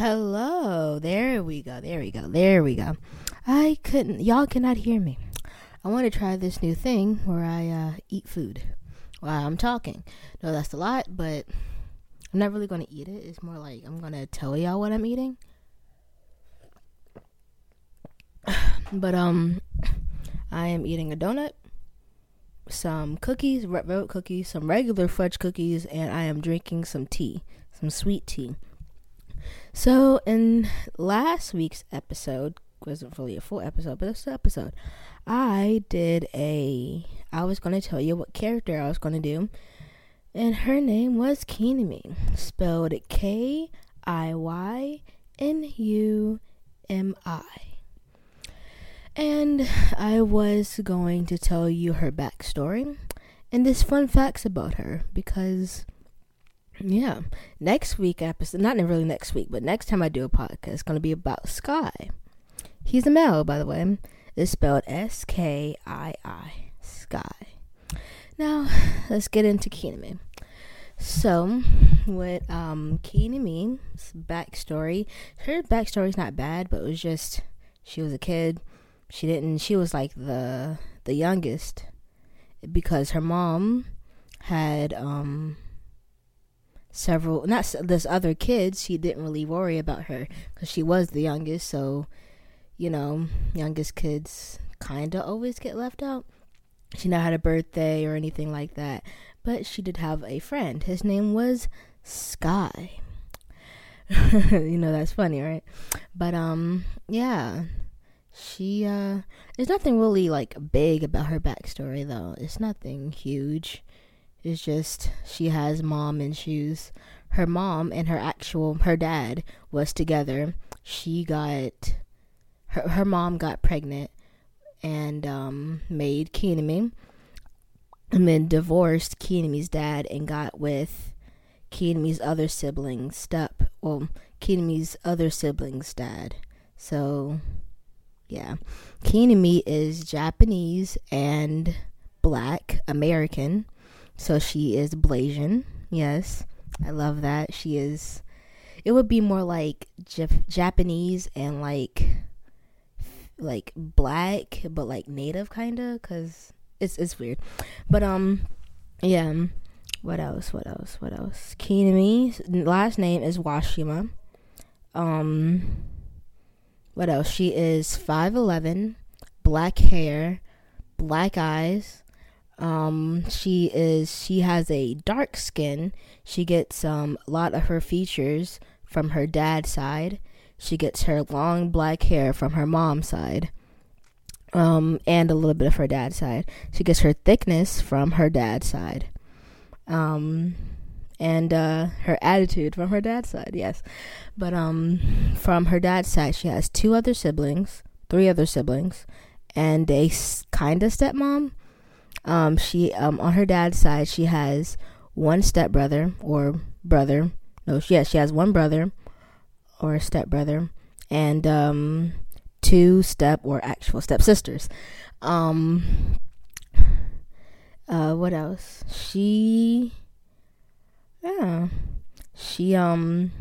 Hello. There we go. There we go. There we go. I couldn't. Y'all cannot hear me. I want to try this new thing where I uh, eat food while I'm talking. No, that's a lot, but I'm not really going to eat it. It's more like I'm going to tell y'all what I'm eating. but um, I am eating a donut, some cookies, red velvet cookies, some regular fudge cookies, and I am drinking some tea, some sweet tea. So in last week's episode wasn't really a full episode, but it's an episode. I did a. I was going to tell you what character I was going to do, and her name was Kiynumi, spelled K I Y N U M I. And I was going to tell you her backstory and this fun facts about her because yeah, next week episode, not really next week, but next time I do a podcast, it's going to be about Sky. He's a male, by the way. It's spelled S K I I, Sky. Now, let's get into Kiynumi. So, with um, backstory, her backstory is not bad, but it was just she was a kid she didn't she was like the the youngest because her mom had um several not this other kids she didn't really worry about her because she was the youngest so you know youngest kids kind of always get left out she never had a birthday or anything like that but she did have a friend his name was sky you know that's funny right but um yeah she uh there's nothing really like big about her backstory though. It's nothing huge. It's just she has mom and issues. Her mom and her actual her dad was together. She got her her mom got pregnant and um made Kiynumi and then divorced Kiynumi's dad and got with Kiynumi's other siblings step well Kiynumi's other siblings dad. So yeah. Kiynumi is Japanese and black American. So she is Blasian. Yes. I love that. She is it would be more like Jap- Japanese and like like black but like native kind of cuz it's it's weird. But um yeah. What else? What else? What else? Kiynumi's last name is Washima. Um what else? She is 5'11, black hair, black eyes. Um, she is she has a dark skin. She gets um a lot of her features from her dad's side. She gets her long black hair from her mom's side. Um, and a little bit of her dad's side. She gets her thickness from her dad's side. Um, and uh, her attitude from her dad's side, yes. But um, from her dad's side, she has two other siblings, three other siblings, and a kind of stepmom. Um, she um, on her dad's side, she has one stepbrother or brother. No, she, yeah, she has one brother or a stepbrother, and um, two step or actual stepsisters. Um, uh, what else? She yeah. She um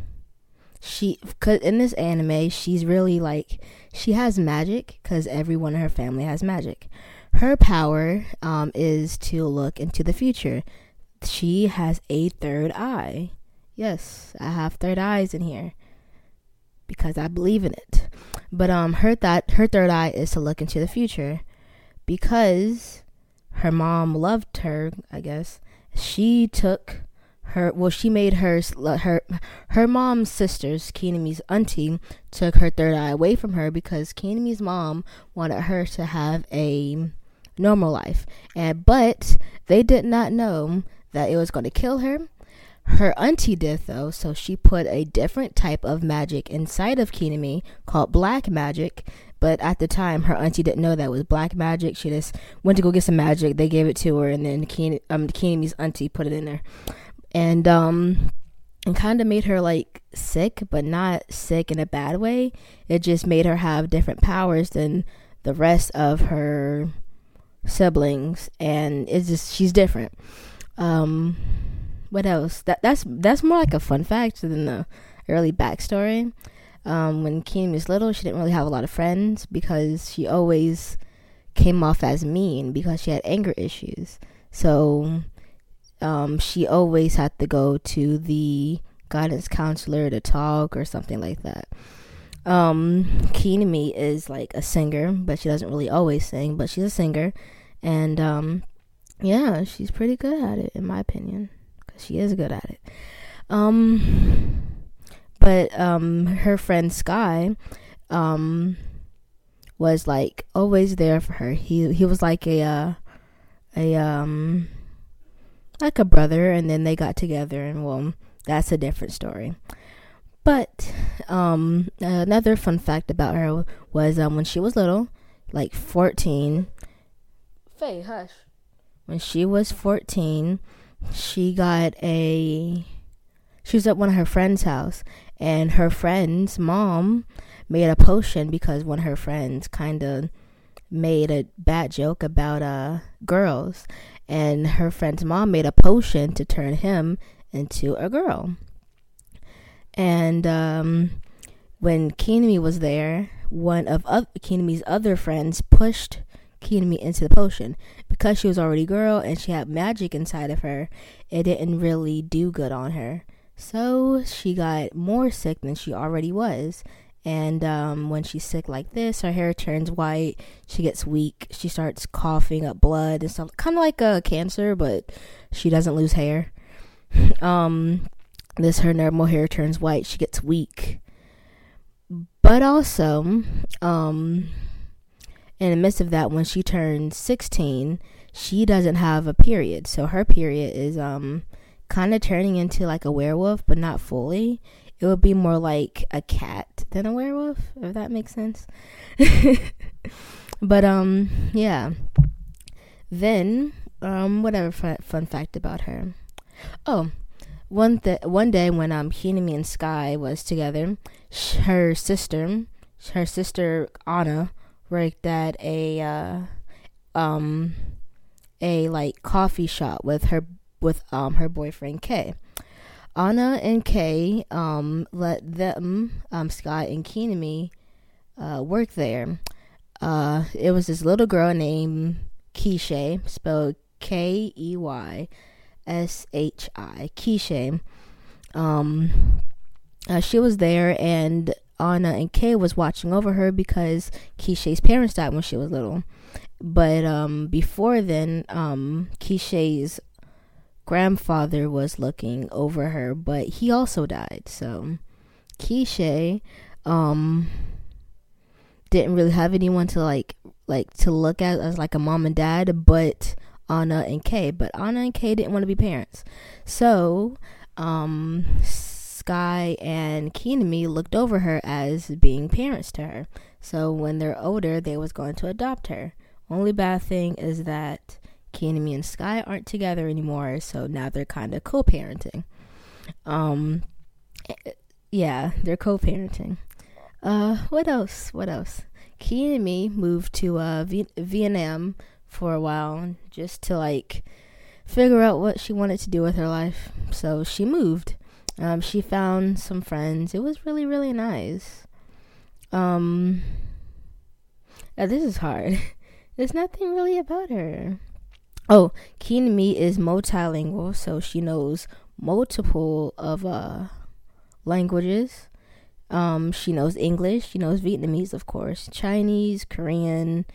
she cuz in this anime she's really like she has magic cuz everyone in her family has magic. Her power um is to look into the future. She has a third eye. Yes, I have third eyes in here because I believe in it. But um her that her third eye is to look into the future because her mom loved her, I guess. She took her well she made her her her mom's sisters Kiynumi's auntie took her third eye away from her because Kiynumi's mom wanted her to have a normal life. And but they did not know that it was going to kill her. Her auntie did though so she put a different type of magic inside of Kiynumi called black magic. But at the time her auntie didn't know that was black magic. She just went to go get some magic. They gave it to her and then Kin- um, Kiynumi's auntie put it in there. And um and kind of made her like sick but not sick in a bad way. It just made her have different powers than the rest of her siblings and it's just she's different um what else that that's that's more like a fun fact than the early backstory. Um, when Keenan was little, she didn't really have a lot of friends because she always came off as mean because she had anger issues. So um, she always had to go to the guidance counselor to talk or something like that. Um, Keenan is like a singer, but she doesn't really always sing, but she's a singer. And um, yeah, she's pretty good at it, in my opinion, because she is good at it. Um, but um, her friend Sky, um, was like always there for her. He he was like a uh, a um like a brother, and then they got together, and well, that's a different story. But um, another fun fact about her was um, when she was little, like fourteen. Faye, hush. When she was fourteen, she got a. She was at one of her friend's house, and her friend's mom made a potion because one of her friends kind of made a bad joke about uh girls and her friend's mom made a potion to turn him into a girl. And um, when Kiynumi was there, one of uh, other friends pushed Kiynumi into the potion because she was already a girl and she had magic inside of her. It didn't really do good on her, so she got more sick than she already was, and um, when she's sick like this, her hair turns white. She gets weak. She starts coughing up blood and stuff, kind of like a cancer, but she doesn't lose hair. um, this her normal hair turns white. She gets weak, but also, um, in the midst of that, when she turns sixteen, she doesn't have a period. So her period is um kind of turning into like a werewolf, but not fully it would be more like a cat than a werewolf, if that makes sense. but um, yeah. Then um, whatever fun, fun fact about her. Oh, one th- one day when um Hinami and Sky was together, sh- her sister, her sister Anna, worked at a uh, um a like coffee shop with her with um her boyfriend Kay. Anna and Kay um, let them, um, Scott and Kiynumi, uh, work there. Uh, it was this little girl named Keisha, spelled K E Y S H I, Keisha. Um, uh, she was there, and Anna and Kay was watching over her because Keisha's parents died when she was little. But um, before then, um, Keisha's grandfather was looking over her, but he also died. So Keisha um didn't really have anyone to like like to look at as like a mom and dad, but Anna and Kay. But Anna and Kay didn't want to be parents. So um Sky and Kiynumi looked over her as being parents to her. So when they're older, they was going to adopt her. Only bad thing is that Kiynumi and Sky aren't together anymore, so now they're kind of co-parenting. Um, yeah, they're co-parenting. Uh, what else? What else? Kiynumi moved to uh v- Vietnam for a while just to like figure out what she wanted to do with her life. So she moved. Um, she found some friends. It was really really nice. Um, this is hard. There's nothing really about her. Oh, Kiynumi is multilingual, so she knows multiple of uh languages. Um, she knows English, she knows Vietnamese, of course, Chinese, Korean,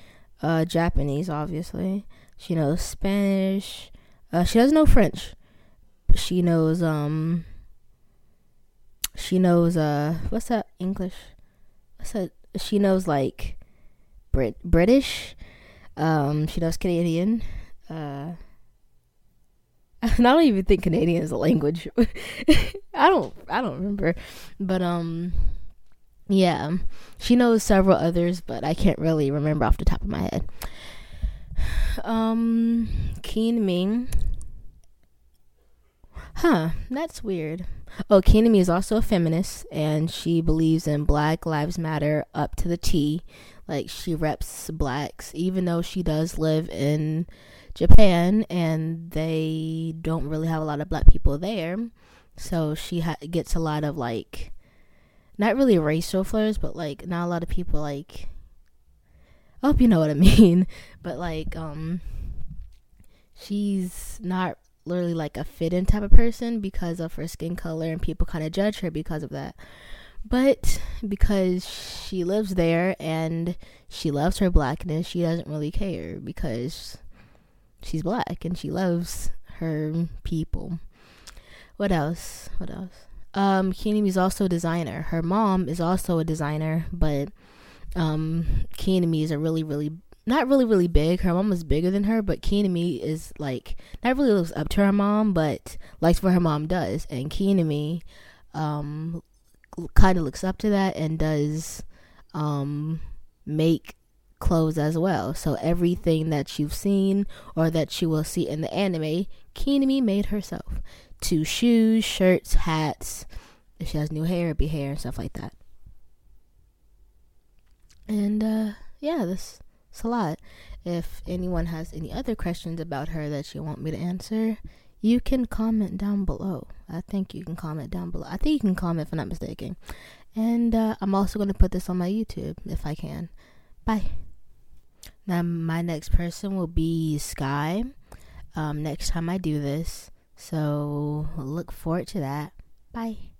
uh, Japanese, obviously. She knows Spanish. Uh, she doesn't know French. She knows um. She knows uh, what's that English? What's that? She knows like Brit British. Um, she knows Canadian uh I don't even think Canadian is a language. I don't I don't remember. But um yeah. She knows several others, but I can't really remember off the top of my head. Um Keen Ming. Huh, that's weird. Oh, Kiynumi is also a feminist and she believes in Black Lives Matter up to the T. Like she reps blacks, even though she does live in Japan, and they don't really have a lot of black people there. So she ha- gets a lot of like not really racial slurs, but like not a lot of people like. I hope you know what I mean, but like um, she's not literally like a fit in type of person because of her skin color, and people kind of judge her because of that. But because she lives there and she loves her blackness, she doesn't really care because she's black and she loves her people. What else? What else? Um, is also a designer. Her mom is also a designer, but um, is a really, really not really, really big. Her mom is bigger than her, but Kiynumi is like not really looks up to her mom, but likes what her mom does. And Kiynumi um, kind of looks up to that and does um, make clothes as well. So everything that you've seen or that you will see in the anime, Kiynumi made herself. To shoes, shirts, hats. If she has new hair, it'd be hair and stuff like that. And uh, yeah, this it's a lot. If anyone has any other questions about her that you want me to answer, you can comment down below. I think you can comment down below. I think you can comment if I'm not mistaken. And uh, I'm also going to put this on my YouTube if I can. Bye. Now, my next person will be Sky um, next time I do this. So look forward to that. Bye.